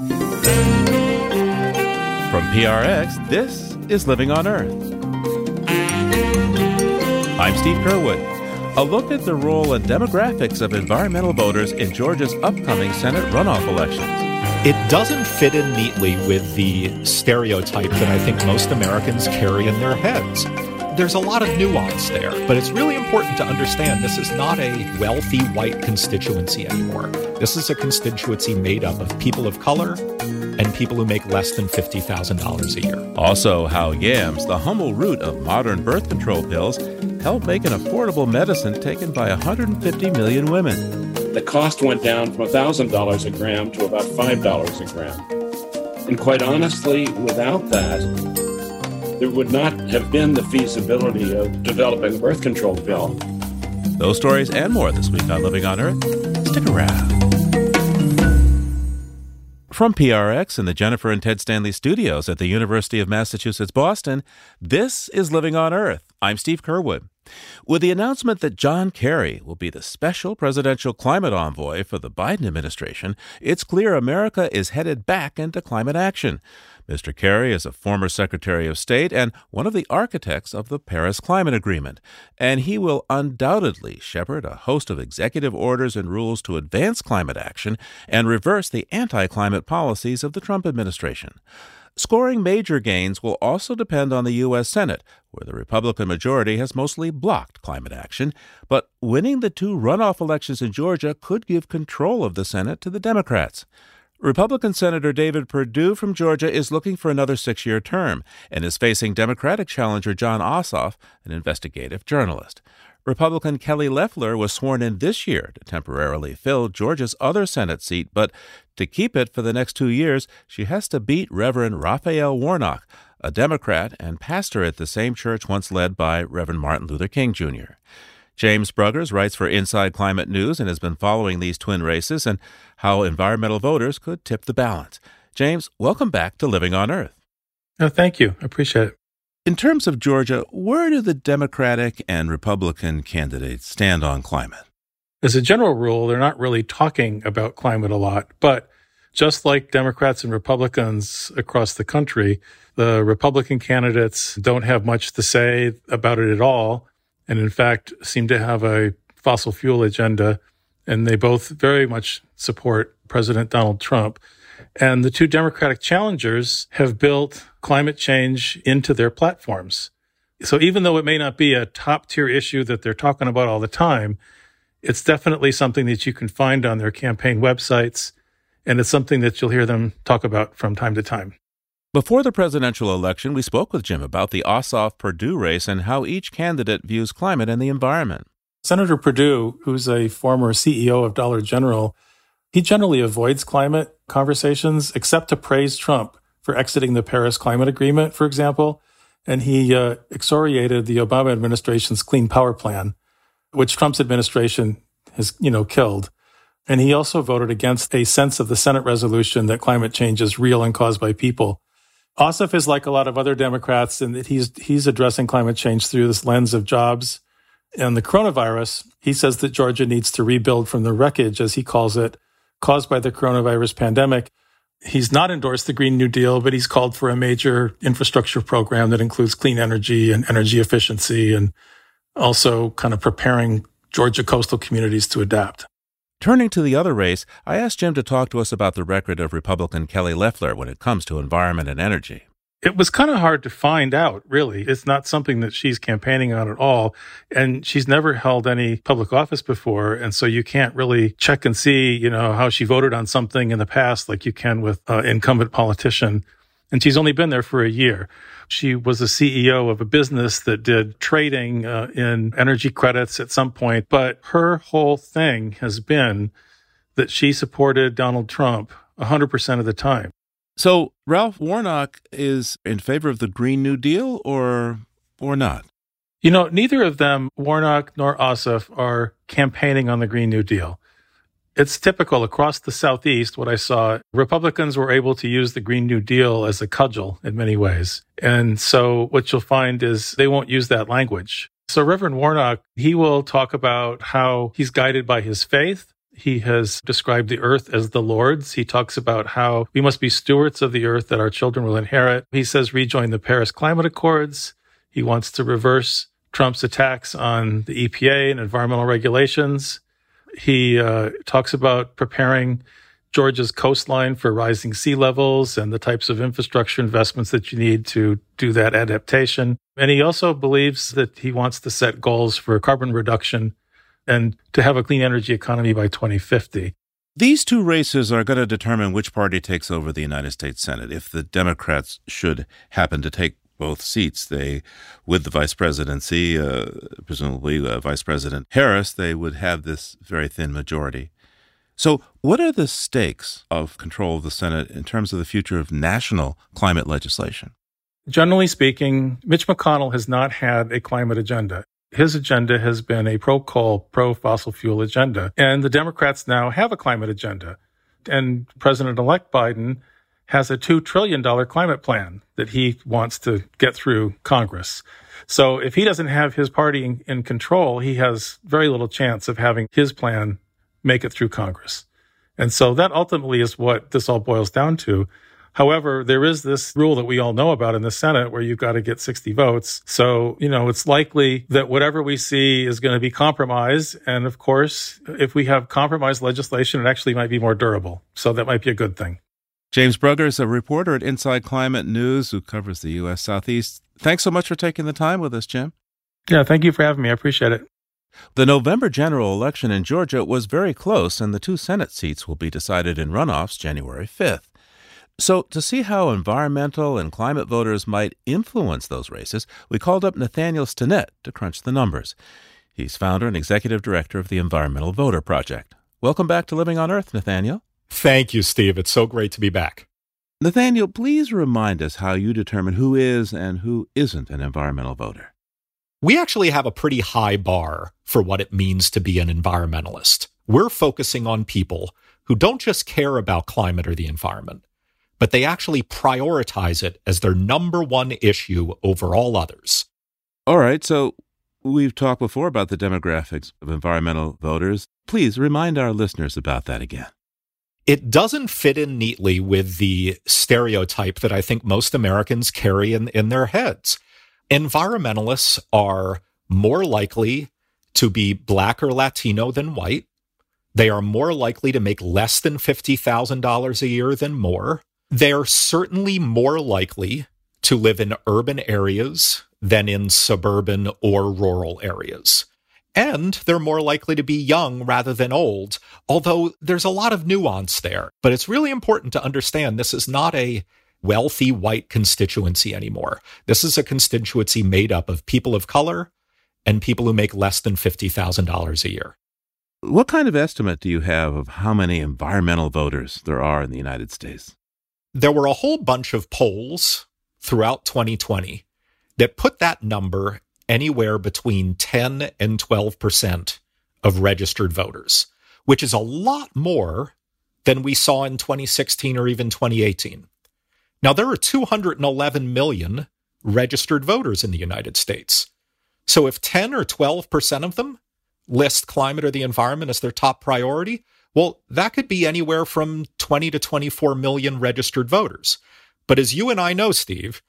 From PRX, this is Living on Earth. I'm Steve Curwood. A look at the role and demographics of environmental voters in Georgia's upcoming Senate runoff elections. It doesn't fit in neatly with the stereotype that I think most Americans carry in their heads. There's a lot of nuance there, but it's really important to understand this is not a wealthy white constituency anymore. This is a constituency made up of people of color and people who make less than $50,000 a year. Also, how yams, the humble root of modern birth control pills, help make an affordable medicine taken by 150 million women. The cost went down from $1,000 a gram to about $5 a gram. And quite honestly, without that, there would not have been the feasibility of developing a birth control pill. Those stories and more this week on Living on Earth. Stick around. From PRX in the Jennifer and Ted Stanley studios at the University of Massachusetts Boston, this is Living on Earth. I'm Steve Curwood. With the announcement that John Kerry will be the special presidential climate envoy for the Biden administration, it's clear America is headed back into climate action. Mr. Kerry is a former Secretary of State and one of the architects of the Paris Climate Agreement, and he will undoubtedly shepherd a host of executive orders and rules to advance climate action and reverse the anti climate policies of the Trump administration. Scoring major gains will also depend on the U.S. Senate, where the Republican majority has mostly blocked climate action, but winning the two runoff elections in Georgia could give control of the Senate to the Democrats. Republican Senator David Perdue from Georgia is looking for another six year term and is facing Democratic challenger Jon Ossoff, an investigative journalist. Republican Kelly Loeffler was sworn in this year to temporarily fill Georgia's other Senate seat, but to keep it for the next two years, she has to beat Reverend Raphael Warnock, a Democrat and pastor at the same church once led by Reverend Martin Luther King Jr. James Bruggers writes for Inside Climate News and has been following these twin races and how environmental voters could tip the balance. James, welcome back to Living on Earth. Oh, thank you. I appreciate it. In terms of Georgia, where do the Democratic and Republican candidates stand on climate? As a general rule, they're not really talking about climate a lot, but just like Democrats and Republicans across the country, the Republican candidates don't have much to say about it at all and in fact seem to have a fossil fuel agenda. And they both very much support President Donald Trump. And the two Democratic challengers have built climate change into their platforms. So even though it may not be a top tier issue that they're talking about all the time, it's definitely something that you can find on their campaign websites. And it's something that you'll hear them talk about from time to time. Before the presidential election, we spoke with Jim about the Ossoff Perdue race and how each candidate views climate and the environment. Senator Perdue, who's a former CEO of Dollar General, he generally avoids climate conversations except to praise Trump for exiting the Paris Climate Agreement, for example. And he uh, excoriated the Obama administration's Clean Power Plan, which Trump's administration has, you know, killed. And he also voted against a sense of the Senate resolution that climate change is real and caused by people. Ossoff is like a lot of other Democrats in that he's he's addressing climate change through this lens of jobs and the coronavirus. He says that Georgia needs to rebuild from the wreckage, as he calls it, caused by the coronavirus pandemic. He's not endorsed the Green New Deal, but he's called for a major infrastructure program that includes clean energy and energy efficiency and also kind of preparing Georgia coastal communities to adapt. Turning to the other race, I asked Jim to talk to us about the record of Republican Kelly Loeffler when it comes to environment and energy. It was kind of hard to find out, really. It's not something that she's campaigning on at all. And she's never held any public office before. And so you can't really check and see, you know, how she voted on something in the past like you can with an incumbent politician. And she's only been there for a year. She was a CEO of a business that did trading uh, in energy credits at some point, but her whole thing has been that she supported Donald Trump 100% of the time. So Ralph Warnock is in favor of the Green New Deal or or not? You know, neither of them, Warnock nor Ossoff, are campaigning on the Green New Deal. It's typical across the Southeast, what I saw, Republicans were able to use the Green New Deal as a cudgel in many ways. And so what you'll find is they won't use that language. So Reverend Warnock, he will talk about how he's guided by his faith He has described the earth as the Lord's. He talks about how we must be stewards of the earth that our children will inherit. He says rejoin the Paris Climate Accords. He wants to reverse Trump's attacks on the EPA and environmental regulations. He uh, talks about preparing Georgia's coastline for rising sea levels and the types of infrastructure investments that you need to do that adaptation. And he also believes that he wants to set goals for carbon reduction and to have a clean energy economy by 2050. These two races are going to determine which party takes over the United States Senate. If the Democrats should happen to take both seats, they, with the vice presidency, uh, presumably uh, Vice President Harris, they would have this very thin majority. So, what are the stakes of control of the Senate in terms of the future of national climate legislation? Generally speaking, Mitch McConnell has not had a climate agenda. His agenda has been a pro coal, pro fossil fuel agenda. And the Democrats now have a climate agenda. And President elect Biden has a $2 trillion climate plan that he wants to get through Congress. So if he doesn't have his party in, in control, he has very little chance of having his plan make it through Congress. And so that ultimately is what this all boils down to. However, there is this rule that we all know about in the Senate where you've got to get 60 votes. So, you know, it's likely that whatever we see is going to be compromised. And of course, if we have compromised legislation, it actually might be more durable. So that might be a good thing. James Brugger is a reporter at Inside Climate News who covers the U.S. Southeast. Thanks so much for taking the time with us, Jim. Yeah, thank you for having me. I appreciate it. The November general election in Georgia was very close, and the two Senate seats will be decided in runoffs January 5th. So, to see how environmental and climate voters might influence those races, we called up Nathaniel Stinnett to crunch the numbers. He's founder and executive director of the Environmental Voter Project. Welcome back to Living on Earth, Nathaniel. Thank you, Steve. It's so great to be back. Nathaniel, please remind us how you determine who is and who isn't an environmental voter. We actually have a pretty high bar for what it means to be an environmentalist. We're focusing on people who don't just care about climate or the environment, but they actually prioritize it as their number one issue over all others. All right. So we've talked before about the demographics of environmental voters. Please remind our listeners about that again. It doesn't fit in neatly with the stereotype that I think most Americans carry in, in their heads environmentalists are more likely to be black or Latino than white. They are more likely to make less than $50,000 a year than more. They are certainly more likely to live in urban areas than in suburban or rural areas. And they're more likely to be young rather than old, although there's a lot of nuance there. But it's really important to understand this is not a wealthy white constituency anymore. This is a constituency made up of people of color and people who make less than $50,000 a year. What kind of estimate do you have of how many environmental voters there are in the United States? There were a whole bunch of polls throughout 2020 that put that number anywhere between 10 and 12% of registered voters, which is a lot more than we saw in 2016 or even 2018. Now, there are 211 million registered voters in the United States. So if 10 or 12% of them list climate or the environment as their top priority, well, that could be anywhere from 20 to 24 million registered voters. But as you and I know, Steve,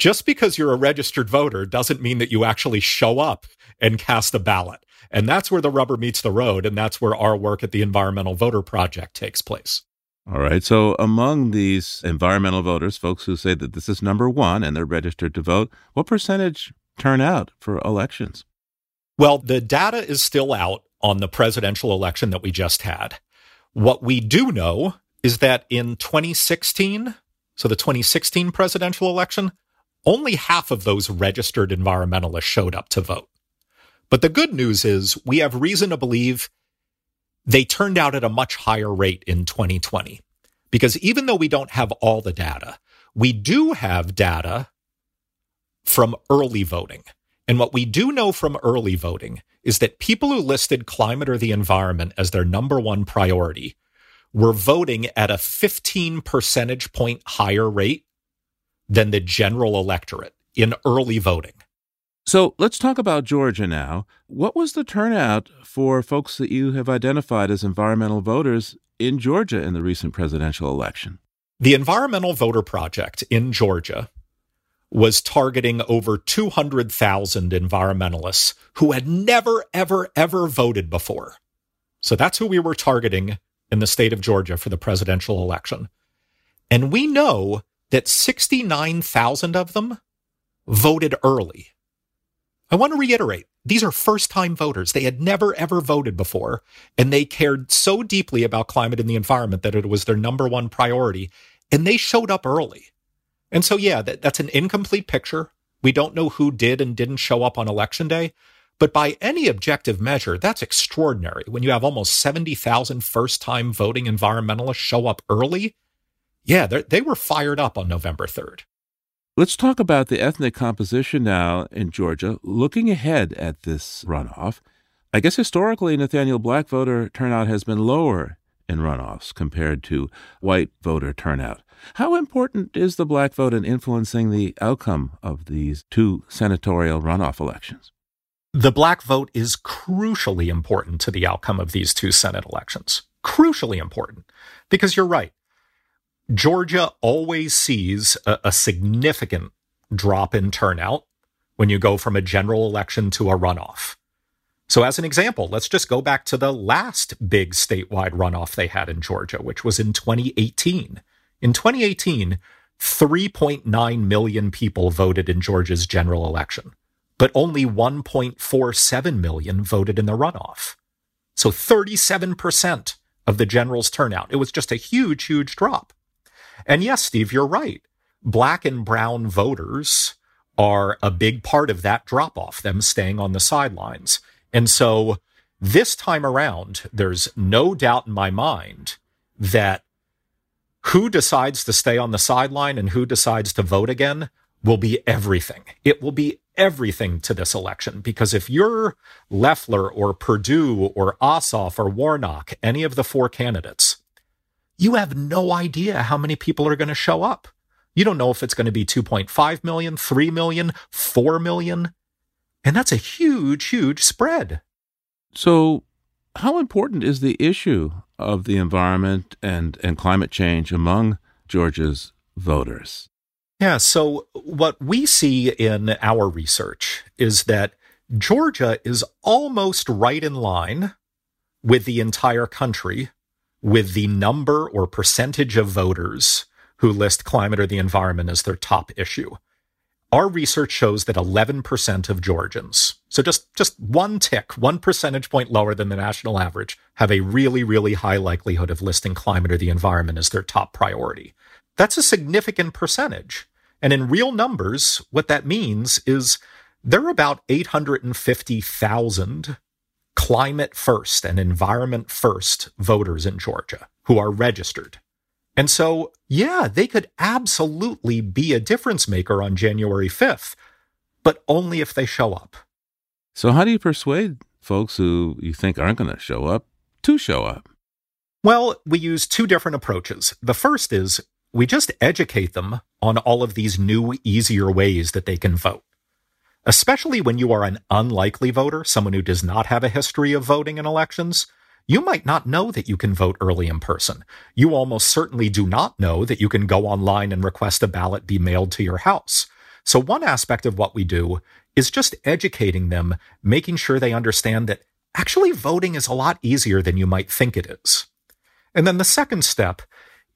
just because you're a registered voter doesn't mean that you actually show up and cast a ballot. And that's where the rubber meets the road. And that's where our work at the Environmental Voter Project takes place. All right. So, among these environmental voters, folks who say that this is number one and they're registered to vote, what percentage turn out for elections? Well, the data is still out on the presidential election that we just had. What we do know is that in 2016, so the 2016 presidential election, only half of those registered environmentalists showed up to vote. But the good news is we have reason to believe they turned out at a much higher rate in 2020. Because even though we don't have all the data, we do have data from early voting. And what we do know from early voting is that people who listed climate or the environment as their number one priority were voting at a 15 percentage point higher rate than the general electorate in early voting. So let's talk about Georgia now. What was the turnout for folks that you have identified as environmental voters in Georgia in the recent presidential election? The Environmental Voter Project in Georgia was targeting over 200,000 environmentalists who had never, ever, ever voted before. So that's who we were targeting in the state of Georgia for the presidential election. And we know that 69,000 of them voted early. I want to reiterate these are first time voters. They had never, ever voted before, and they cared so deeply about climate and the environment that it was their number one priority, and they showed up early. And so, yeah, that, that's an incomplete picture. We don't know who did and didn't show up on election day. But by any objective measure, that's extraordinary. When you have almost 70,000 first time voting environmentalists show up early, yeah, they were fired up on November 3rd. Let's talk about the ethnic composition now in Georgia. Looking ahead at this runoff, I guess historically Nathaniel black voter turnout has been lower in runoffs compared to white voter turnout. How important is the black vote in influencing the outcome of these two senatorial runoff elections? The black vote is crucially important to the outcome of these two Senate elections. Crucially important. Because you're right. Georgia always sees a, a significant drop in turnout when you go from a general election to a runoff. So, as an example, let's just go back to the last big statewide runoff they had in Georgia, which was in 2018. In 2018, 3.9 million people voted in Georgia's general election, but only 1.47 million voted in the runoff. So 37% of the general's turnout. It was just a huge, huge drop. And yes, Steve, you're right. Black and brown voters are a big part of that drop off, them staying on the sidelines. And so this time around, there's no doubt in my mind that who decides to stay on the sideline and who decides to vote again will be everything. It will be everything to this election because if you're Loeffler or Perdue or Ossoff or Warnock, any of the four candidates, you have no idea how many people are going to show up. You don't know if it's going to be 2.5 million, 3 million, 4 million. And that's a huge, huge spread. So, how important is the issue of the environment and, and climate change among Georgia's voters? Yeah, so what we see in our research is that Georgia is almost right in line with the entire country with the number or percentage of voters who list climate or the environment as their top issue. Our research shows that 11% of Georgians, so just, just one tick, one percentage point lower than the national average, have a really, really high likelihood of listing climate or the environment as their top priority. That's a significant percentage. And in real numbers, what that means is there are about 850,000 climate first and environment first voters in Georgia who are registered. And so, yeah, they could absolutely be a difference maker on January 5th, but only if they show up. So, how do you persuade folks who you think aren't going to show up to show up? Well, we use two different approaches. The first is we just educate them on all of these new, easier ways that they can vote. Especially when you are an unlikely voter, someone who does not have a history of voting in elections, you might not know that you can vote early in person. You almost certainly do not know that you can go online and request a ballot be mailed to your house. So one aspect of what we do is just educating them, making sure they understand that actually voting is a lot easier than you might think it is. And then the second step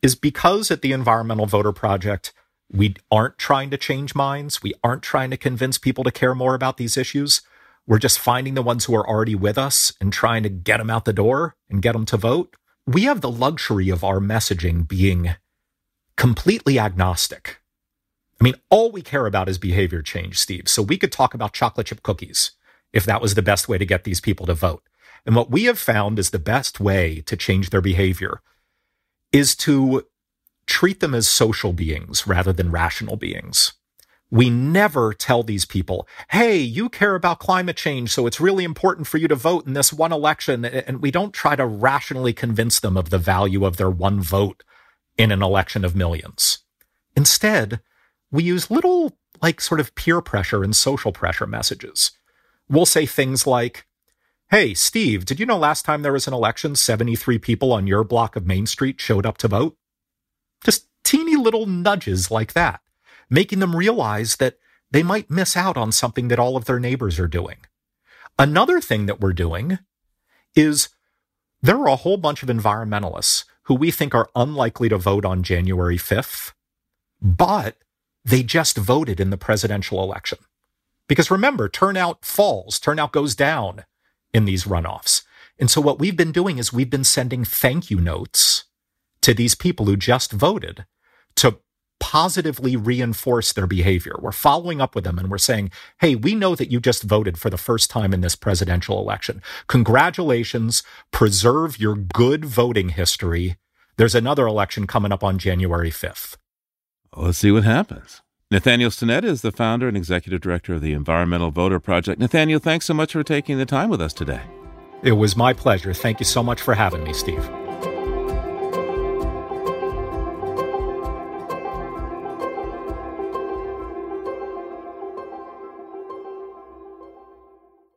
is because at the Environmental Voter Project, we aren't trying to change minds. We aren't trying to convince people to care more about these issues. We're just finding the ones who are already with us and trying to get them out the door and get them to vote. We have the luxury of our messaging being completely agnostic. I mean, all we care about is behavior change, Steve. So we could talk about chocolate chip cookies if that was the best way to get these people to vote. And what we have found is the best way to change their behavior is to treat them as social beings rather than rational beings. We never tell these people, hey, you care about climate change, so it's really important for you to vote in this one election. And we don't try to rationally convince them of the value of their one vote in an election of millions. Instead, we use little like sort of peer pressure and social pressure messages. We'll say things like, Hey, Steve, did you know last time there was an election, 73 people on your block of Main Street showed up to vote? Just teeny little nudges like that, making them realize that they might miss out on something that all of their neighbors are doing. Another thing that we're doing is there are a whole bunch of environmentalists who we think are unlikely to vote on January 5th, but they just voted in the presidential election. Because remember, turnout falls, turnout goes down in these runoffs. And so what we've been doing is we've been sending thank you notes to these people who just voted to positively reinforce their behavior. We're following up with them and we're saying, Hey, we know that you just voted for the first time in this presidential election. Congratulations. Preserve your good voting history. There's another election coming up on January 5th. let's see what happens. Nathaniel Stinnett is the founder and executive director of the Environmental Voter Project. Nathaniel, thanks so much for taking the time with us today. It was my pleasure. Thank you so much for having me, Steve.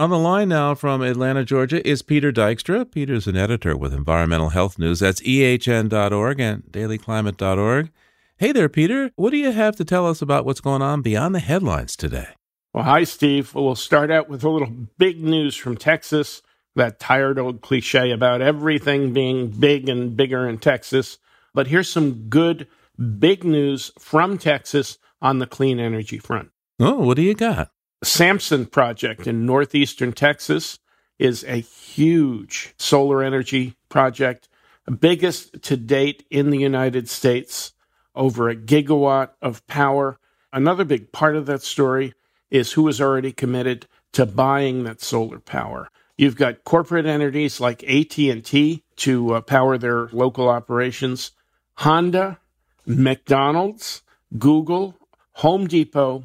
On the line now from Atlanta, Georgia, is Peter Dykstra. Peter's an editor with Environmental Health News. That's ehn.org and dailyclimate.org. Hey there, Peter. What do you have to tell us about what's going on beyond the headlines today? Well, hi, Steve. We'll start out with a little big news from Texas. That tired old cliche about everything being big and bigger in Texas. But here's some good, big news from Texas on the clean energy front. Oh, what do you got? Samson project in northeastern Texas is a huge solar energy project, biggest to date in the United States, over a gigawatt of power. Another big part of that story is who is already committed to buying that solar power. You've got corporate entities like AT&T to uh, power their local operations, Honda, McDonald's, Google, Home Depot,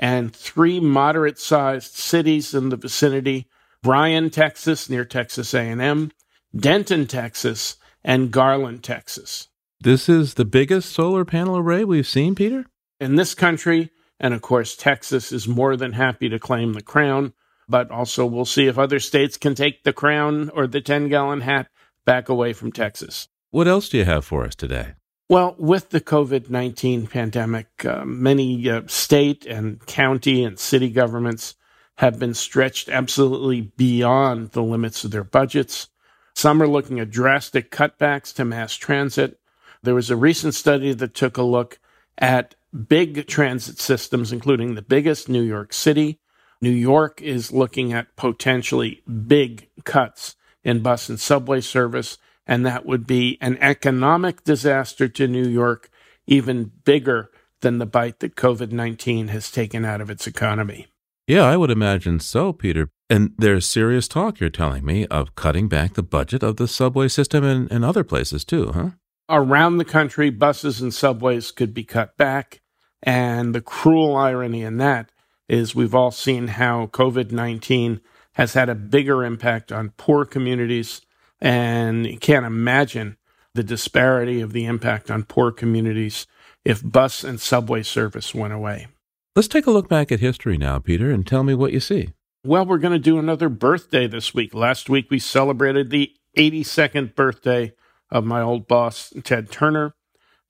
and three moderate-sized cities in the vicinity: Bryan, Texas, near Texas A&M, Denton, Texas, and Garland, Texas. This is the biggest solar panel array we've seen, Peter? In this country, and of course, Texas is more than happy to claim the crown, but also we'll see if other states can take the crown or the 10 gallon hat back away from Texas. What else do you have for us today? Well, with the COVID 19 pandemic, uh, many uh, state and county and city governments have been stretched absolutely beyond the limits of their budgets. Some are looking at drastic cutbacks to mass transit. There was a recent study that took a look at big transit systems, including the biggest, New York City. New York is looking at potentially big cuts in bus and subway service and that would be an economic disaster to New York, even bigger than the bite that COVID 19 has taken out of its economy. Yeah, I would imagine so, Peter. And there's serious talk, you're telling me, of cutting back the budget of the subway system and, and other places too, huh? Around the country, buses and subways could be cut back. And the cruel irony in that is we've all seen how COVID 19 has had a bigger impact on poor communities and you can't imagine the disparity of the impact on poor communities if bus and subway service went away. Let's take a look back at history now, Peter, and tell me what you see. Well, we're going to do another birthday this week. Last week we celebrated the 82nd birthday of my old boss, Ted Turner.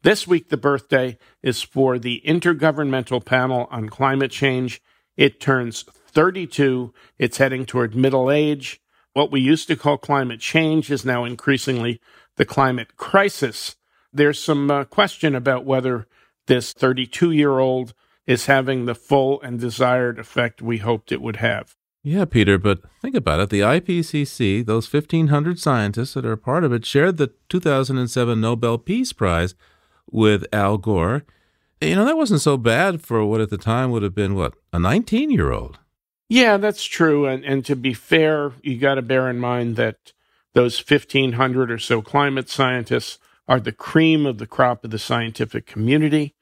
This week, the birthday is for the Intergovernmental Panel on Climate Change. It turns 32. It's heading toward middle age. What we used to call climate change is now increasingly the climate crisis. There's some uh, question about whether this 32 year old is having the full and desired effect we hoped it would have. Yeah, Peter, but think about it. The IPCC, those 1,500 scientists that are part of it, shared the 2007 Nobel Peace Prize with Al Gore. You know, that wasn't so bad for what at the time would have been, what, a 19 year old? Yeah, that's true. And, and to be fair, you got to bear in mind that those 1,500 or so climate scientists are the cream of the crop of the scientific community.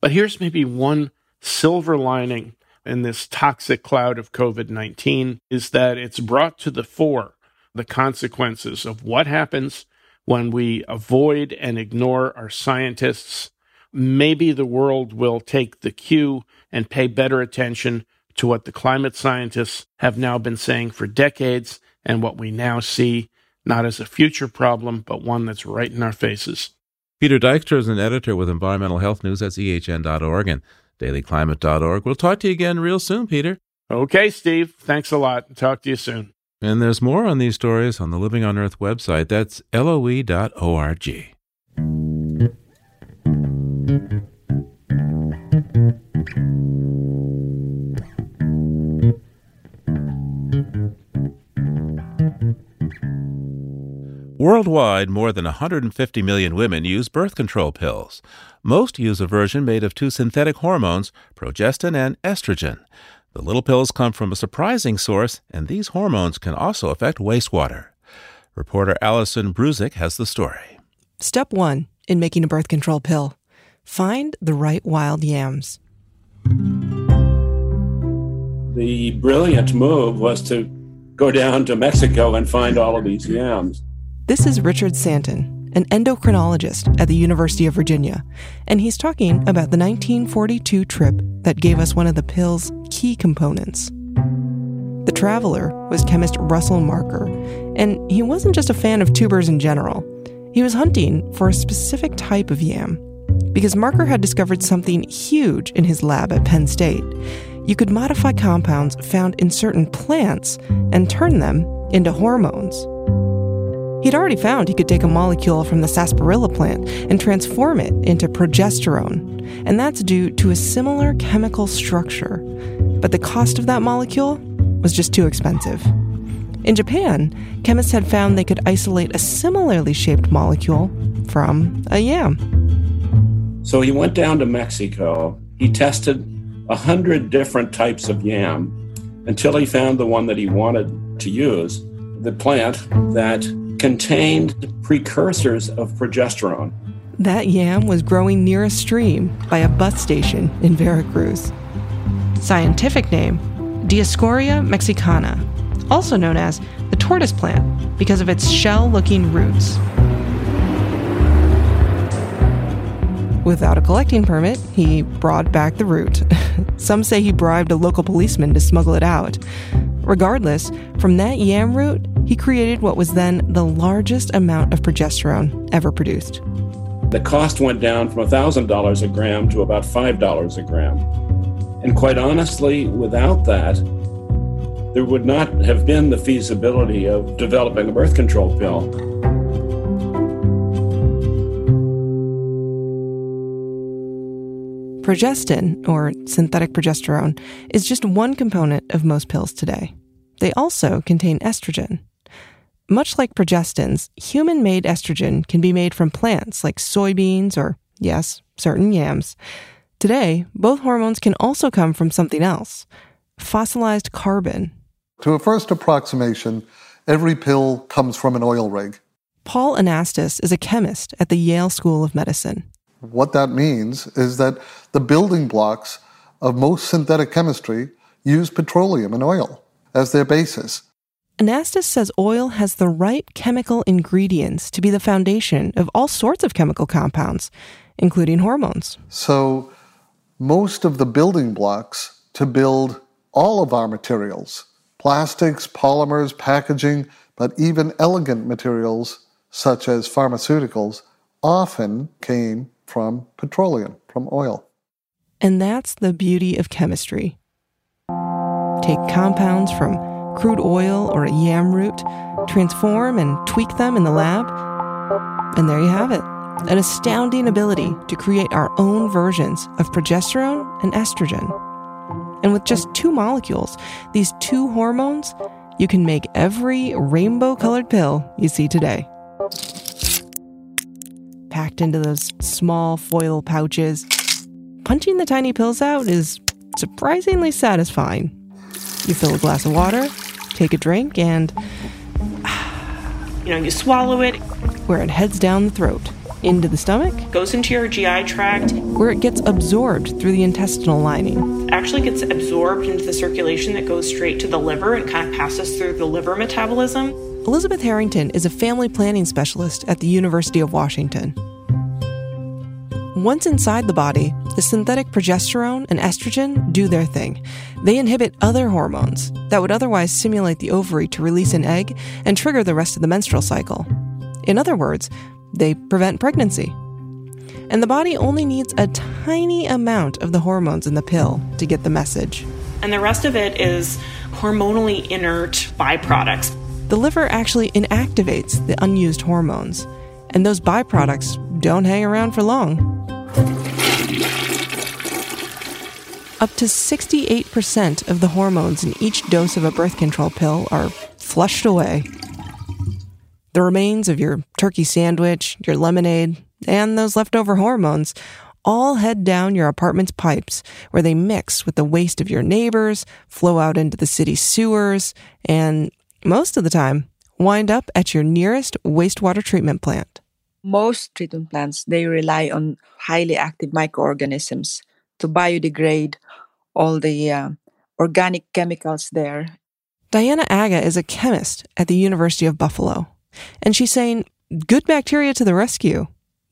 But here's maybe one silver lining in this toxic cloud of COVID 19 is that it's brought to the fore the consequences of what happens when we avoid and ignore our scientists. Maybe the world will take the cue and pay better attention to what the climate scientists have now been saying for decades and what we now see not as a future problem, but one that's right in our faces. Peter Dykstra is an editor with environmental health news at ehn.org and dailyclimate.org. We'll talk to you again real soon, Peter. Okay, Steve. Thanks a lot. Talk to you soon. And there's more on these stories on the Living on Earth website. That's loe.org. Worldwide, more than 150 million women use birth control pills. Most use a version made of two synthetic hormones, progestin and estrogen. The little pills come from a surprising source, and these hormones can also affect wastewater. Reporter Allison Bruzik has the story. Step one in making a birth control pill find the right wild yams. The brilliant move was to go down to Mexico and find all of these yams. This is Richard Santen, an endocrinologist at the University of Virginia, and he's talking about the 1942 trip that gave us one of the pill's key components. The traveler was chemist Russell Marker, and he wasn't just a fan of tubers in general. He was hunting for a specific type of yam because Marker had discovered something huge in his lab at Penn State. You could modify compounds found in certain plants and turn them into hormones. He'd already found he could take a molecule from the sarsaparilla plant and transform it into progesterone, and that's due to a similar chemical structure. But the cost of that molecule was just too expensive. In Japan, chemists had found they could isolate a similarly shaped molecule from a yam. So he went down to Mexico. He tested a hundred different types of yam until he found the one that he wanted to use, the plant that contained precursors of progesterone. That yam was growing near a stream by a bus station in Veracruz. Scientific name Dioscorea mexicana, also known as the tortoise plant because of its shell looking roots. Without a collecting permit, he brought back the root. Some say he bribed a local policeman to smuggle it out. Regardless, from that yam root, he created what was then the largest amount of progesterone ever produced. The cost went down from $1,000 a gram to about $5 a gram. And quite honestly, without that, there would not have been the feasibility of developing a birth control pill. Progestin, or synthetic progesterone, is just one component of most pills today. They also contain estrogen. Much like progestins, human made estrogen can be made from plants like soybeans or, yes, certain yams. Today, both hormones can also come from something else fossilized carbon. To a first approximation, every pill comes from an oil rig. Paul Anastas is a chemist at the Yale School of Medicine. What that means is that the building blocks of most synthetic chemistry use petroleum and oil as their basis. Anastas says oil has the right chemical ingredients to be the foundation of all sorts of chemical compounds, including hormones. So, most of the building blocks to build all of our materials plastics, polymers, packaging, but even elegant materials such as pharmaceuticals often came from petroleum, from oil. And that's the beauty of chemistry. Take compounds from crude oil or a yam root, transform and tweak them in the lab, and there you have it an astounding ability to create our own versions of progesterone and estrogen. And with just two molecules, these two hormones, you can make every rainbow colored pill you see today. Packed into those small foil pouches, punching the tiny pills out is surprisingly satisfying. You fill a glass of water, take a drink, and. You know, you swallow it, where it heads down the throat, into the stomach, goes into your GI tract, where it gets absorbed through the intestinal lining. actually gets absorbed into the circulation that goes straight to the liver and kind of passes through the liver metabolism. Elizabeth Harrington is a family planning specialist at the University of Washington. Once inside the body, the synthetic progesterone and estrogen do their thing. They inhibit other hormones that would otherwise stimulate the ovary to release an egg and trigger the rest of the menstrual cycle. In other words, they prevent pregnancy. And the body only needs a tiny amount of the hormones in the pill to get the message. And the rest of it is hormonally inert byproducts. The liver actually inactivates the unused hormones, and those byproducts don't hang around for long. Up to 68% of the hormones in each dose of a birth control pill are flushed away. The remains of your turkey sandwich, your lemonade, and those leftover hormones all head down your apartment's pipes where they mix with the waste of your neighbors, flow out into the city sewers, and most of the time wind up at your nearest wastewater treatment plant. Most treatment plants they rely on highly active microorganisms to biodegrade all the uh, organic chemicals there. Diana Aga is a chemist at the University of Buffalo, and she's saying, good bacteria to the rescue.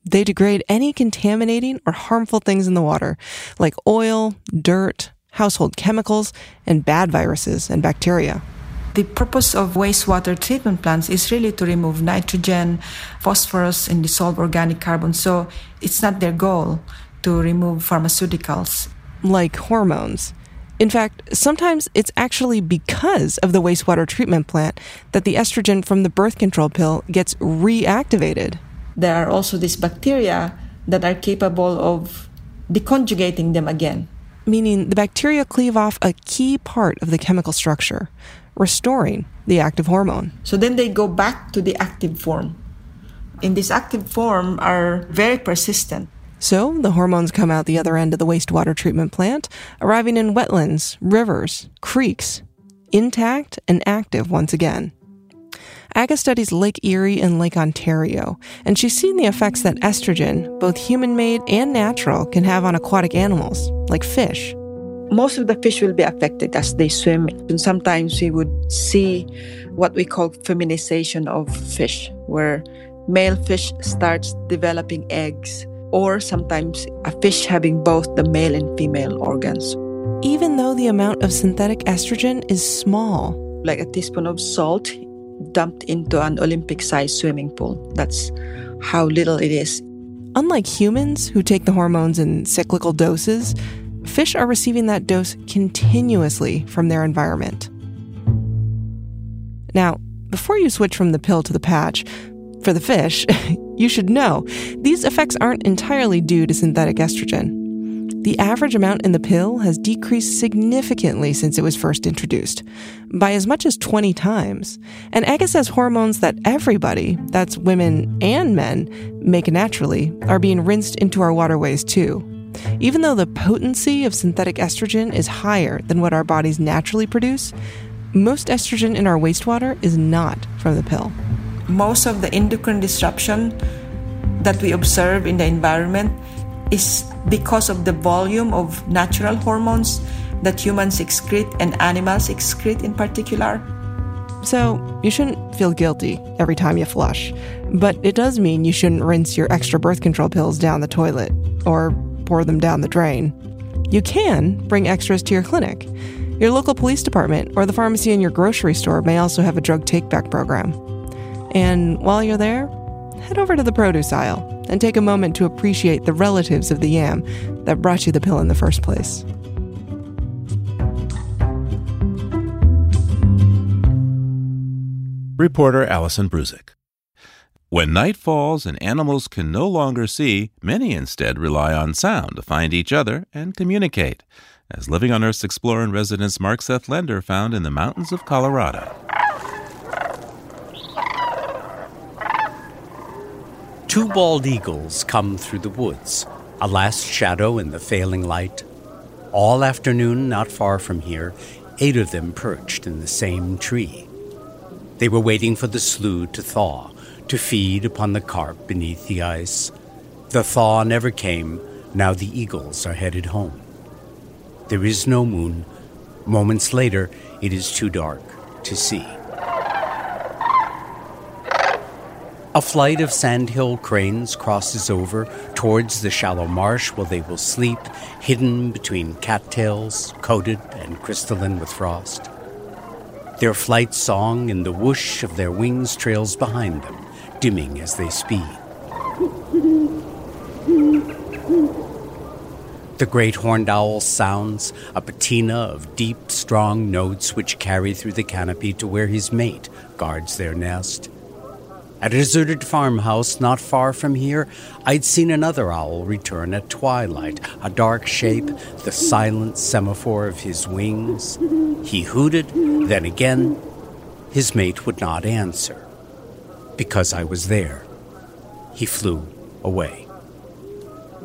They degrade any contaminating or harmful things in the water, like oil, dirt, household chemicals, and bad viruses and bacteria. The purpose of wastewater treatment plants is really to remove nitrogen, phosphorus, and dissolve organic carbon. So it's not their goal to remove pharmaceuticals. Like hormones. In fact, sometimes it's actually because of the wastewater treatment plant that the estrogen from the birth control pill gets reactivated. There are also these bacteria that are capable of deconjugating them again. Meaning the bacteria cleave off a key part of the chemical structure, restoring the active hormone. So then they go back to the active form. In this active form are very persistent. So the hormones come out the other end of the wastewater treatment plant, arriving in wetlands, rivers, creeks, intact and active once again. Aga studies Lake Erie and Lake Ontario, and she's seen the effects that estrogen, both human made and natural, can have on aquatic animals, like fish. Most of the fish will be affected as they swim. And sometimes we would see what we call feminization of fish, where male fish starts developing eggs, or sometimes a fish having both the male and female organs. Even though the amount of synthetic estrogen is small, Like a teaspoon of salt dumped into an Olympic sized swimming pool. That's how little it is. Unlike humans who take the hormones in cyclical doses, fish are receiving that dose continuously from their environment. Now, before you switch from the pill to the patch, for the fish, you should know these effects aren't entirely due to synthetic estrogen. The average amount in the pill has decreased significantly since it was first introduced, by as much as 20 times. And Aga says hormones that everybody, that's women and men, make naturally, are being rinsed into our waterways too. Even though the potency of synthetic estrogen is higher than what our bodies naturally produce, most estrogen in our wastewater is not from the pill. Most of the endocrine disruption that we observe in the environment is because of the volume of natural hormones that humans excrete and animals excrete in particular. So, you shouldn't feel guilty every time you flush, but it does mean you shouldn't rinse your extra birth control pills down the toilet or pour them down the drain. You can bring extras to your clinic. Your local police department or the pharmacy in your grocery store may also have a drug take back program. And while you're there, head over to the produce aisle and take a moment to appreciate the relatives of the yam that brought you the pill in the first place. Reporter Allison Brusick. When night falls and animals can no longer see, many instead rely on sound to find each other and communicate, as Living on Earth's explorer and residence Mark Seth Lender found in the mountains of Colorado. Two bald eagles come through the woods, a last shadow in the failing light. All afternoon, not far from here, eight of them perched in the same tree. They were waiting for the slough to thaw, to feed upon the carp beneath the ice. The thaw never came, now the eagles are headed home. There is no moon. Moments later, it is too dark to see. A flight of sandhill cranes crosses over towards the shallow marsh where they will sleep, hidden between cattails, coated and crystalline with frost. Their flight song and the whoosh of their wings trails behind them, dimming as they speed. The great horned owl sounds a patina of deep, strong notes which carry through the canopy to where his mate guards their nest. At a deserted farmhouse not far from here, I'd seen another owl return at twilight, a dark shape, the silent semaphore of his wings. He hooted, then again. His mate would not answer. Because I was there, he flew away.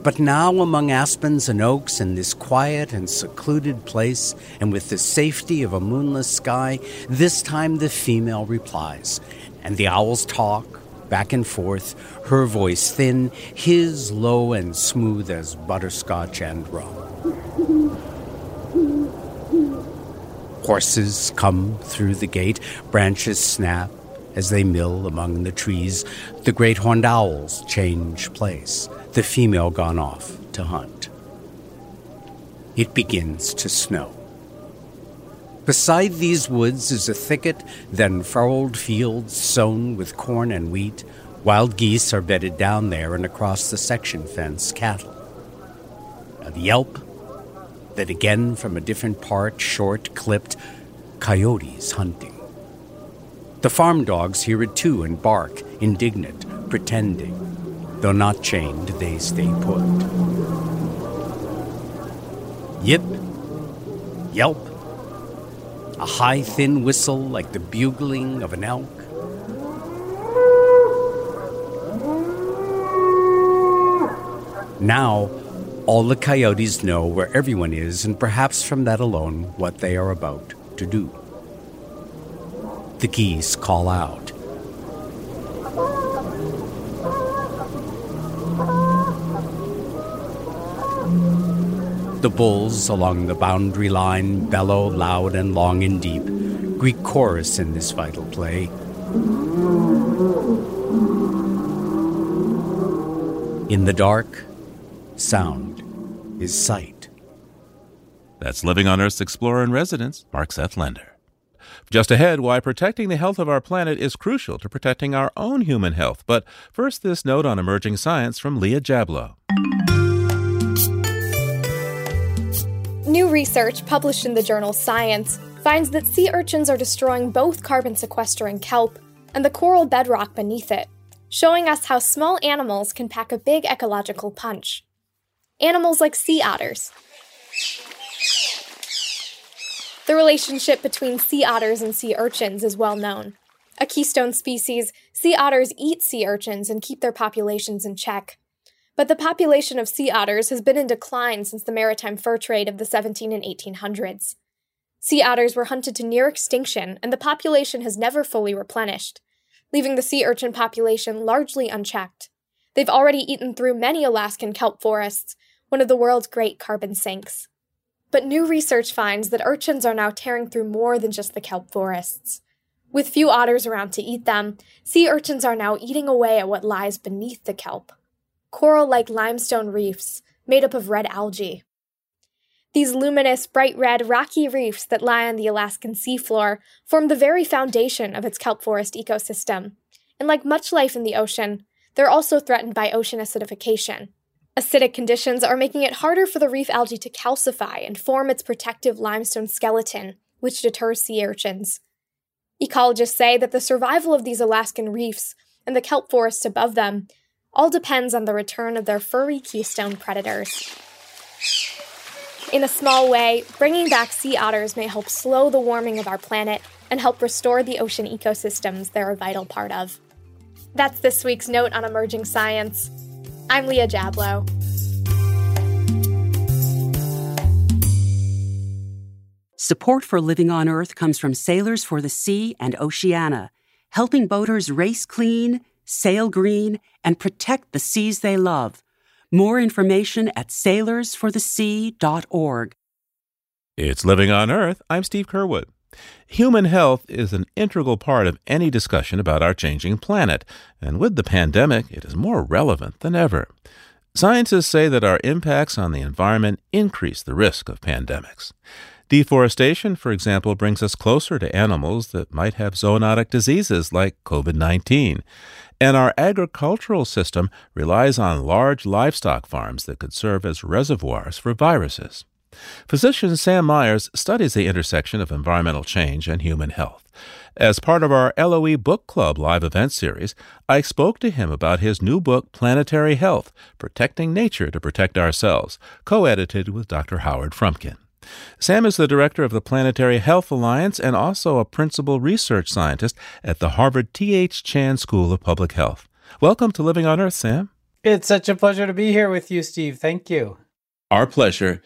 But now, among aspens and oaks, in this quiet and secluded place, and with the safety of a moonless sky, this time the female replies, and the owls talk back and forth, her voice thin, his low and smooth as butterscotch and rum. Horses come through the gate, branches snap as they mill among the trees. The great horned owls change place the female gone off to hunt. It begins to snow. Beside these woods is a thicket, then furrowed fields sown with corn and wheat. Wild geese are bedded down there and across the section fence cattle. A yelp, that again from a different part, short, clipped, coyotes hunting. The farm dogs hear it too and bark, indignant, pretending. Though not chained, they stay put. Yip, yelp, a high, thin whistle like the bugling of an elk. Now, all the coyotes know where everyone is, and perhaps from that alone, what they are about to do. The geese call out. The bulls along the boundary line bellow loud and long and deep, Greek chorus in this vital play. In the dark, sound is sight. That's Living on Earth's Explorer in Residence, Mark Seth Lender. Just ahead, why protecting the health of our planet is crucial to protecting our own human health. But first, this note on emerging science from Leah Jablow. New research published in the journal Science finds that sea urchins are destroying both carbon sequestering kelp and the coral bedrock beneath it, showing us how small animals can pack a big ecological punch. Animals like sea otters. The relationship between sea otters and sea urchins is well known. A keystone species, sea otters eat sea urchins and keep their populations in check. But the population of sea otters has been in decline since the maritime fur trade of the 17 and 1800s. Sea otters were hunted to near extinction, and the population has never fully replenished, leaving the sea urchin population largely unchecked. They've already eaten through many Alaskan kelp forests, one of the world's great carbon sinks. But new research finds that urchins are now tearing through more than just the kelp forests. With few otters around to eat them, sea urchins are now eating away at what lies beneath the kelp coral like limestone reefs made up of red algae. These luminous, bright red, rocky reefs that lie on the Alaskan seafloor form the very foundation of its kelp forest ecosystem. And like much life in the ocean, they're also threatened by ocean acidification. Acidic conditions are making it harder for the reef algae to calcify and form its protective limestone skeleton, which deters sea urchins. Ecologists say that the survival of these Alaskan reefs and the kelp forests above them all depends on the return of their furry keystone predators. In a small way, bringing back sea otters may help slow the warming of our planet and help restore the ocean ecosystems they're a vital part of. That's this week's note on emerging science. I'm Leah Jablow. Support for Living on Earth comes from Sailors for the Sea and Oceana, helping boaters race clean, sail green, and protect the seas they love. More information at sailorsforthesea.org. It's Living on Earth. I'm Steve Curwood. Human health is an integral part of any discussion about our changing planet, and with the pandemic, it is more relevant than ever. Scientists say that our impacts on the environment increase the risk of pandemics. Deforestation, for example, brings us closer to animals that might have zoonotic diseases like COVID 19. And our agricultural system relies on large livestock farms that could serve as reservoirs for viruses. Physician Sam Myers studies the intersection of environmental change and human health. As part of our LOE Book Club live event series, I spoke to him about his new book, Planetary Health Protecting Nature to Protect Ourselves, co edited with Dr. Howard Frumkin. Sam is the director of the Planetary Health Alliance and also a principal research scientist at the Harvard T.H. Chan School of Public Health. Welcome to Living on Earth, Sam. It's such a pleasure to be here with you, Steve. Thank you. Our pleasure.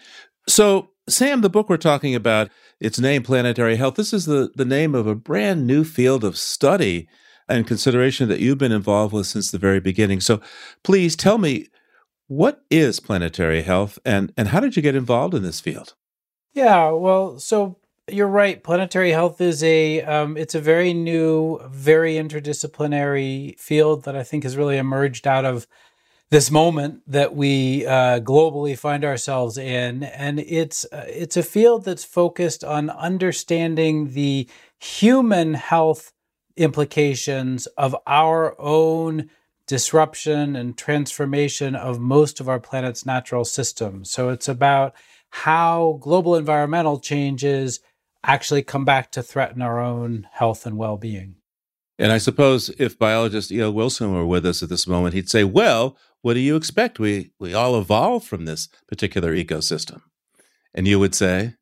So, Sam, the book we're talking about, its name, Planetary Health, this is the, the name of a brand new field of study and consideration that you've been involved with since the very beginning. So, please tell me, what is planetary health and, and how did you get involved in this field? Yeah, well, so you're right. Planetary health is a um, it's a very new, very interdisciplinary field that I think has really emerged out of this moment that we uh, globally find ourselves in, and it's uh, it's a field that's focused on understanding the human health implications of our own disruption and transformation of most of our planet's natural systems. So it's about how global environmental changes actually come back to threaten our own health and well being. And I suppose if biologist E.O. Wilson were with us at this moment, he'd say, Well, what do you expect? We, we all evolved from this particular ecosystem. And you would say,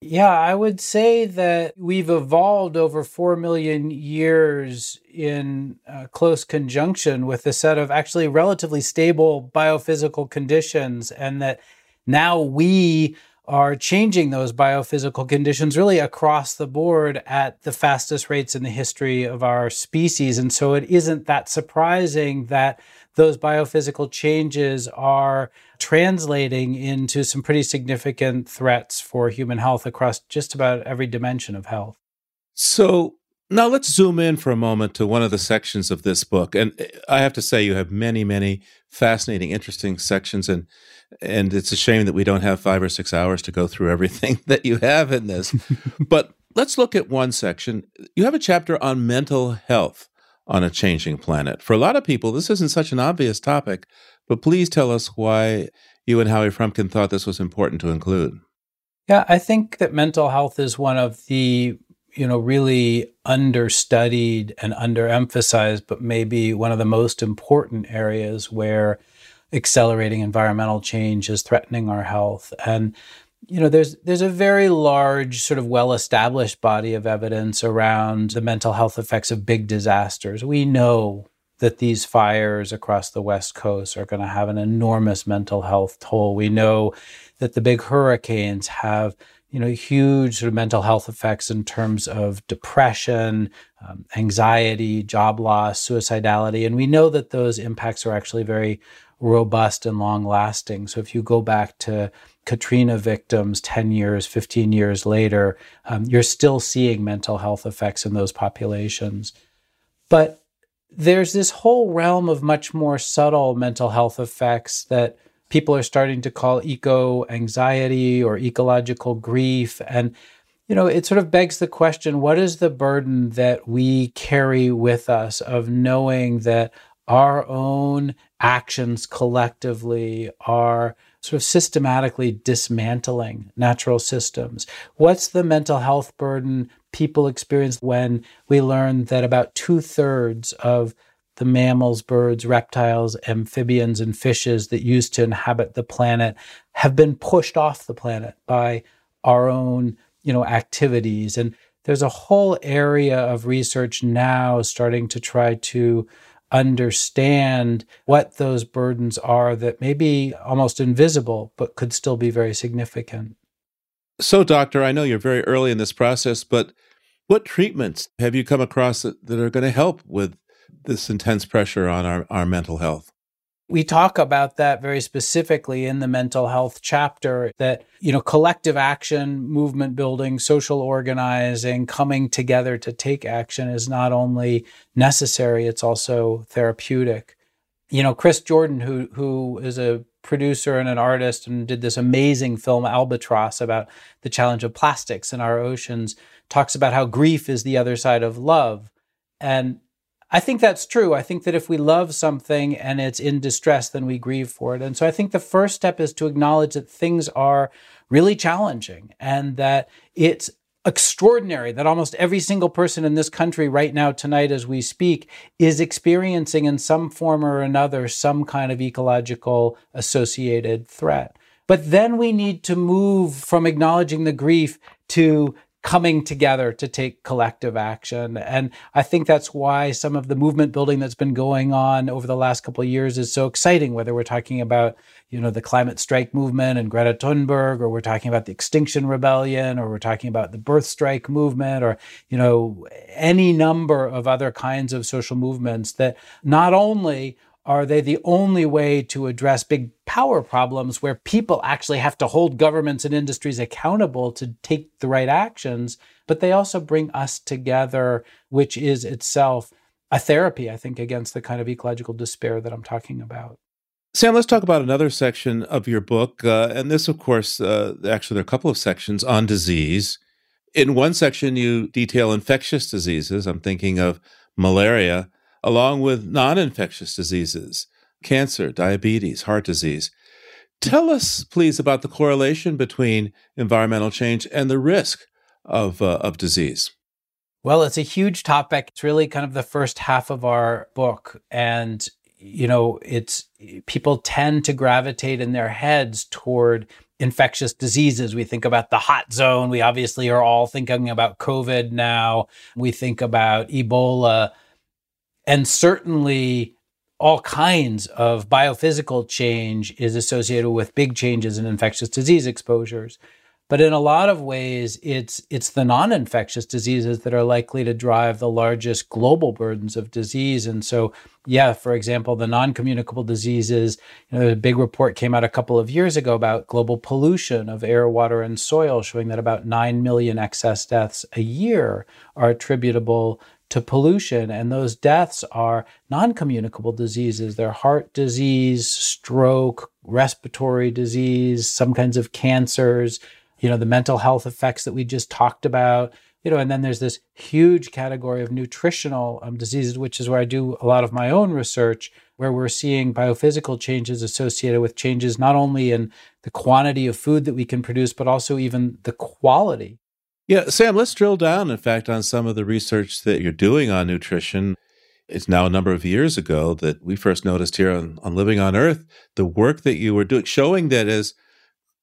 yeah, I would say that we've evolved over 4 million years in uh, close conjunction with a set of actually relatively stable biophysical conditions, and that now we are changing those biophysical conditions really across the board at the fastest rates in the history of our species. And so it isn't that surprising that those biophysical changes are translating into some pretty significant threats for human health across just about every dimension of health. So, now let's zoom in for a moment to one of the sections of this book. And I have to say, you have many, many fascinating, interesting sections. And and it's a shame that we don't have five or six hours to go through everything that you have in this. but let's look at one section. You have a chapter on mental health on a changing planet. For a lot of people, this isn't such an obvious topic, but please tell us why you and Howie Frumkin thought this was important to include. Yeah, I think that mental health is one of the you know really understudied and underemphasized but maybe one of the most important areas where accelerating environmental change is threatening our health. And you know, there's there's a very large, sort of well-established body of evidence around the mental health effects of big disasters. We know that these fires across the West Coast are going to have an enormous mental health toll. We know that the big hurricanes have you know huge sort of mental health effects in terms of depression um, anxiety job loss suicidality and we know that those impacts are actually very robust and long lasting. So if you go back to Katrina victims 10 years, 15 years later, um, you're still seeing mental health effects in those populations. But there's this whole realm of much more subtle mental health effects that people are starting to call eco anxiety or ecological grief. And, you know, it sort of begs the question what is the burden that we carry with us of knowing that our own actions collectively are sort of systematically dismantling natural systems. What's the mental health burden people experience when we learn that about two thirds of the mammals, birds, reptiles, amphibians, and fishes that used to inhabit the planet have been pushed off the planet by our own, you know, activities. And there's a whole area of research now starting to try to understand what those burdens are that may be almost invisible, but could still be very significant. So, doctor, I know you're very early in this process, but what treatments have you come across that, that are going to help with this intense pressure on our, our mental health? We talk about that very specifically in the mental health chapter that, you know, collective action, movement building, social organizing, coming together to take action is not only necessary, it's also therapeutic. You know, Chris Jordan, who who is a producer and an artist and did this amazing film Albatross about the challenge of plastics in our oceans, talks about how grief is the other side of love. And I think that's true. I think that if we love something and it's in distress, then we grieve for it. And so I think the first step is to acknowledge that things are really challenging and that it's extraordinary that almost every single person in this country right now, tonight, as we speak, is experiencing in some form or another some kind of ecological associated threat. But then we need to move from acknowledging the grief to coming together to take collective action. And I think that's why some of the movement building that's been going on over the last couple of years is so exciting, whether we're talking about, you know, the climate strike movement and Greta Thunberg, or we're talking about the Extinction Rebellion, or we're talking about the birth strike movement, or, you know, any number of other kinds of social movements that not only are they the only way to address big power problems where people actually have to hold governments and industries accountable to take the right actions? But they also bring us together, which is itself a therapy, I think, against the kind of ecological despair that I'm talking about. Sam, let's talk about another section of your book. Uh, and this, of course, uh, actually, there are a couple of sections on disease. In one section, you detail infectious diseases. I'm thinking of malaria along with non infectious diseases, cancer, diabetes, heart disease. Tell us, please, about the correlation between environmental change and the risk of, uh, of disease. Well, it's a huge topic. It's really kind of the first half of our book. And, you know, it's people tend to gravitate in their heads toward infectious diseases. We think about the hot zone. We obviously are all thinking about COVID now. We think about Ebola and certainly all kinds of biophysical change is associated with big changes in infectious disease exposures. But in a lot of ways, it's it's the non-infectious diseases that are likely to drive the largest global burdens of disease. And so, yeah, for example, the non-communicable diseases. You know, a big report came out a couple of years ago about global pollution of air, water, and soil, showing that about nine million excess deaths a year are attributable to pollution. And those deaths are non communicable diseases. They're heart disease, stroke, respiratory disease, some kinds of cancers, you know, the mental health effects that we just talked about. You know, and then there's this huge category of nutritional um, diseases, which is where I do a lot of my own research, where we're seeing biophysical changes associated with changes not only in the quantity of food that we can produce, but also even the quality yeah, Sam, let's drill down, in fact, on some of the research that you're doing on nutrition. It's now a number of years ago that we first noticed here on, on Living on Earth the work that you were doing, showing that as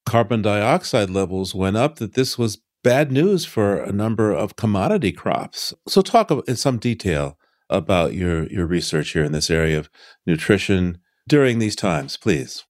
carbon dioxide levels went up, that this was bad news for a number of commodity crops. So, talk in some detail about your, your research here in this area of nutrition during these times, please.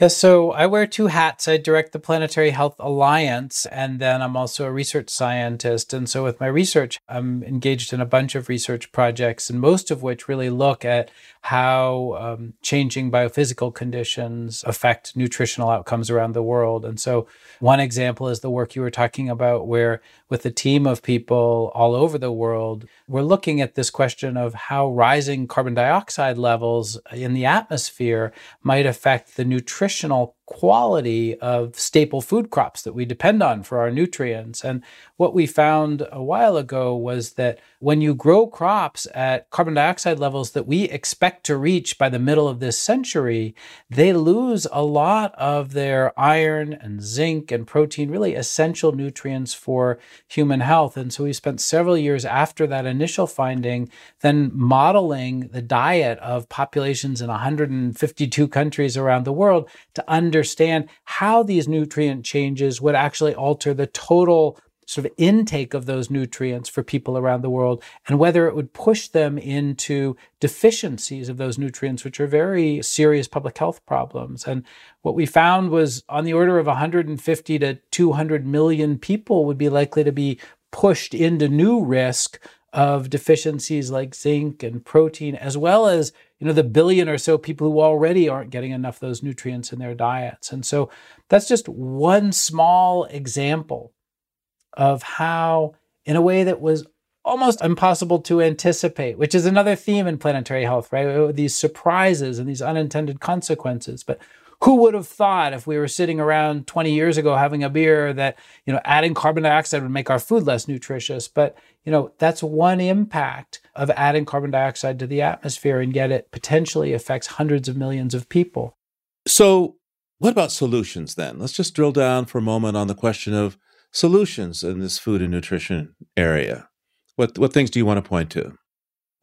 Yeah, so I wear two hats. I direct the Planetary Health Alliance, and then I'm also a research scientist. And so, with my research, I'm engaged in a bunch of research projects, and most of which really look at how um, changing biophysical conditions affect nutritional outcomes around the world. And so, one example is the work you were talking about, where with a team of people all over the world, we're looking at this question of how rising carbon dioxide levels in the atmosphere might affect the nutritional quality of staple food crops that we depend on for our nutrients. And what we found a while ago was that when you grow crops at carbon dioxide levels that we expect to reach by the middle of this century, they lose a lot of their iron and zinc and protein, really essential nutrients for human health. And so we spent several years after that initial finding then modeling the diet of populations in 152 countries around the world to understand understand how these nutrient changes would actually alter the total sort of intake of those nutrients for people around the world and whether it would push them into deficiencies of those nutrients, which are very serious public health problems. And what we found was on the order of 150 to 200 million people would be likely to be pushed into new risk of deficiencies like zinc and protein, as well as you know the billion or so people who already aren't getting enough those nutrients in their diets. And so that's just one small example of how, in a way that was almost impossible to anticipate, which is another theme in planetary health, right? These surprises and these unintended consequences. But who would have thought if we were sitting around 20 years ago having a beer that, you know, adding carbon dioxide would make our food less nutritious? But, you know, that's one impact of adding carbon dioxide to the atmosphere, and yet it potentially affects hundreds of millions of people. So, what about solutions then? Let's just drill down for a moment on the question of solutions in this food and nutrition area. What what things do you want to point to?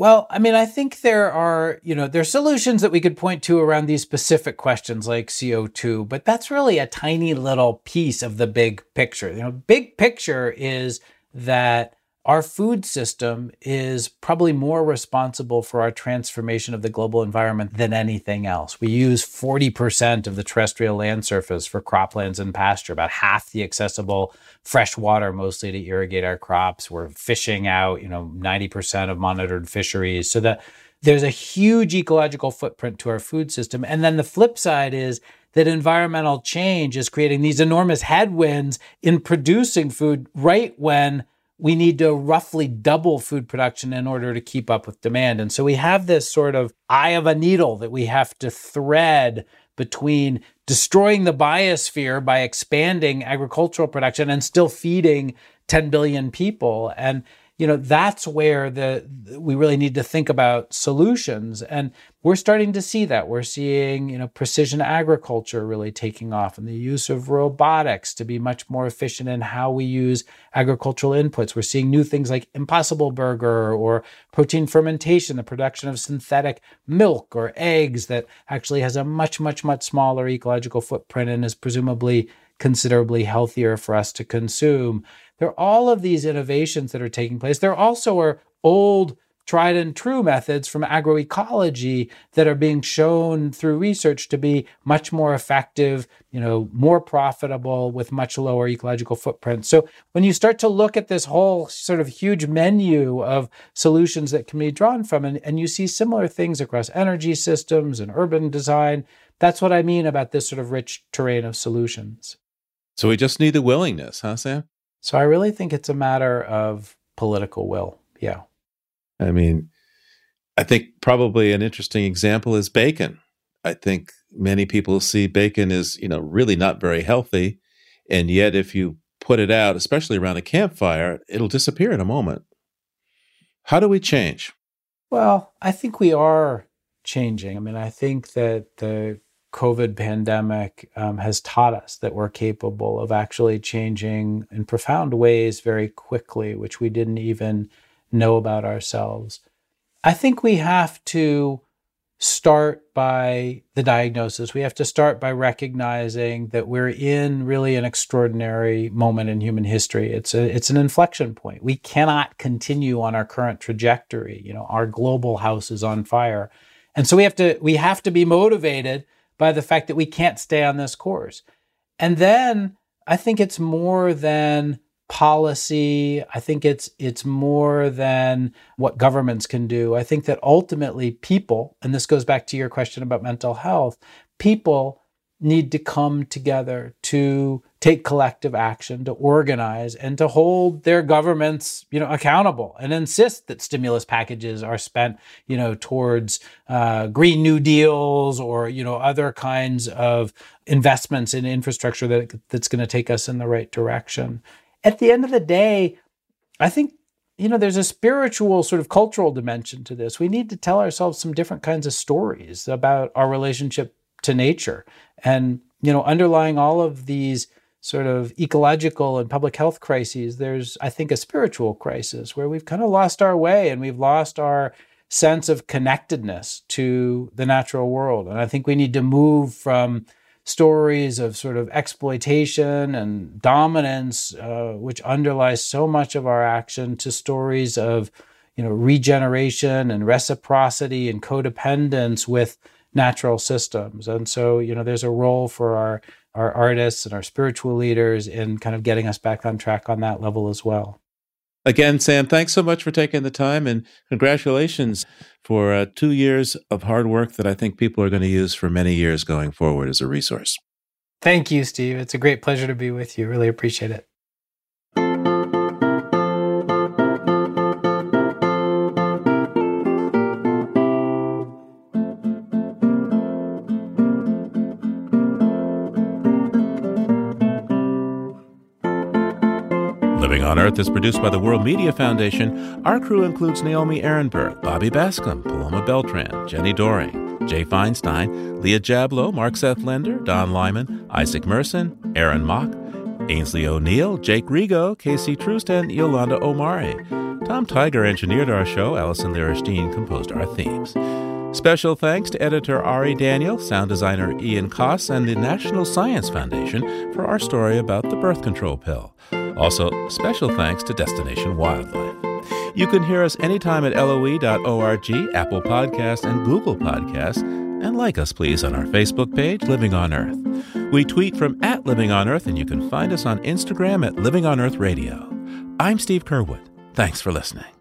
Well, I mean, I think there are, you know, there are solutions that we could point to around these specific questions like CO2, but that's really a tiny little piece of the big picture. You know, big picture is that our food system is probably more responsible for our transformation of the global environment than anything else. We use 40% of the terrestrial land surface for croplands and pasture, about half the accessible fresh water, mostly to irrigate our crops. We're fishing out, you know, 90% of monitored fisheries. So that there's a huge ecological footprint to our food system. And then the flip side is that environmental change is creating these enormous headwinds in producing food right when we need to roughly double food production in order to keep up with demand. And so we have this sort of eye of a needle that we have to thread between destroying the biosphere by expanding agricultural production and still feeding 10 billion people. And you know that's where the we really need to think about solutions. And we're starting to see that. We're seeing you know precision agriculture really taking off and the use of robotics to be much more efficient in how we use agricultural inputs. We're seeing new things like impossible burger or protein fermentation the production of synthetic milk or eggs that actually has a much much much smaller ecological footprint and is presumably considerably healthier for us to consume there are all of these innovations that are taking place. There also are old, tried and true methods from agroecology that are being shown through research to be much more effective, you know, more profitable with much lower ecological footprint. So when you start to look at this whole sort of huge menu of solutions that can be drawn from, and, and you see similar things across energy systems and urban design, that's what I mean about this sort of rich terrain of solutions. So we just need the willingness, huh, Sam? So I really think it's a matter of political will. Yeah. I mean, I think probably an interesting example is bacon. I think many people see bacon as, you know, really not very healthy. And yet, if you put it out, especially around a campfire, it'll disappear in a moment. How do we change? Well, I think we are changing. I mean, I think that the COVID pandemic um, has taught us that we're capable of actually changing in profound ways very quickly, which we didn't even know about ourselves. I think we have to start by the diagnosis. We have to start by recognizing that we're in really an extraordinary moment in human history. It's a, it's an inflection point. We cannot continue on our current trajectory. You know, our global house is on fire. And so we have to we have to be motivated by the fact that we can't stay on this course. And then I think it's more than policy. I think it's it's more than what governments can do. I think that ultimately people, and this goes back to your question about mental health, people need to come together to take collective action to organize and to hold their governments you know accountable and insist that stimulus packages are spent you know towards uh, green new deals or you know other kinds of investments in infrastructure that that's going to take us in the right direction at the end of the day i think you know there's a spiritual sort of cultural dimension to this we need to tell ourselves some different kinds of stories about our relationship to nature. And, you know, underlying all of these sort of ecological and public health crises, there's, I think, a spiritual crisis where we've kind of lost our way and we've lost our sense of connectedness to the natural world. And I think we need to move from stories of sort of exploitation and dominance, uh, which underlies so much of our action, to stories of you know regeneration and reciprocity and codependence with natural systems. And so you know there's a role for our our artists and our spiritual leaders in kind of getting us back on track on that level as well. Again, Sam, thanks so much for taking the time and congratulations for uh, two years of hard work that I think people are going to use for many years going forward as a resource. Thank you, Steve. It's a great pleasure to be with you. Really appreciate it. On Earth is produced by the World Media Foundation. Our crew includes Naomi Arenberg, Bobby Bascomb, Paloma Beltran, Jenni Doering, Jay Feinstein, Leah Jablow, Mark Seth Lender, Don Lyman, Isaac Merson, Aaron Mock, Aynsley O'Neill, Jake Rego, Casey Troost, and Yolanda Omari. Tom Tiger engineered our show. Allison Lirish Dean composed our themes. Special thanks to editor Ari Daniel, sound designer Ian Coss, and the National Science Foundation for our story about the birth control pill. Also, special thanks to Destination Wildlife. You can hear us anytime at loe.org, Apple Podcasts, and Google Podcasts, and like us, please, on our Facebook page, Living on Earth. We tweet from at Living on Earth, and you can find us on Instagram at Living on Earth Radio. I'm Steve Curwood. Thanks for listening.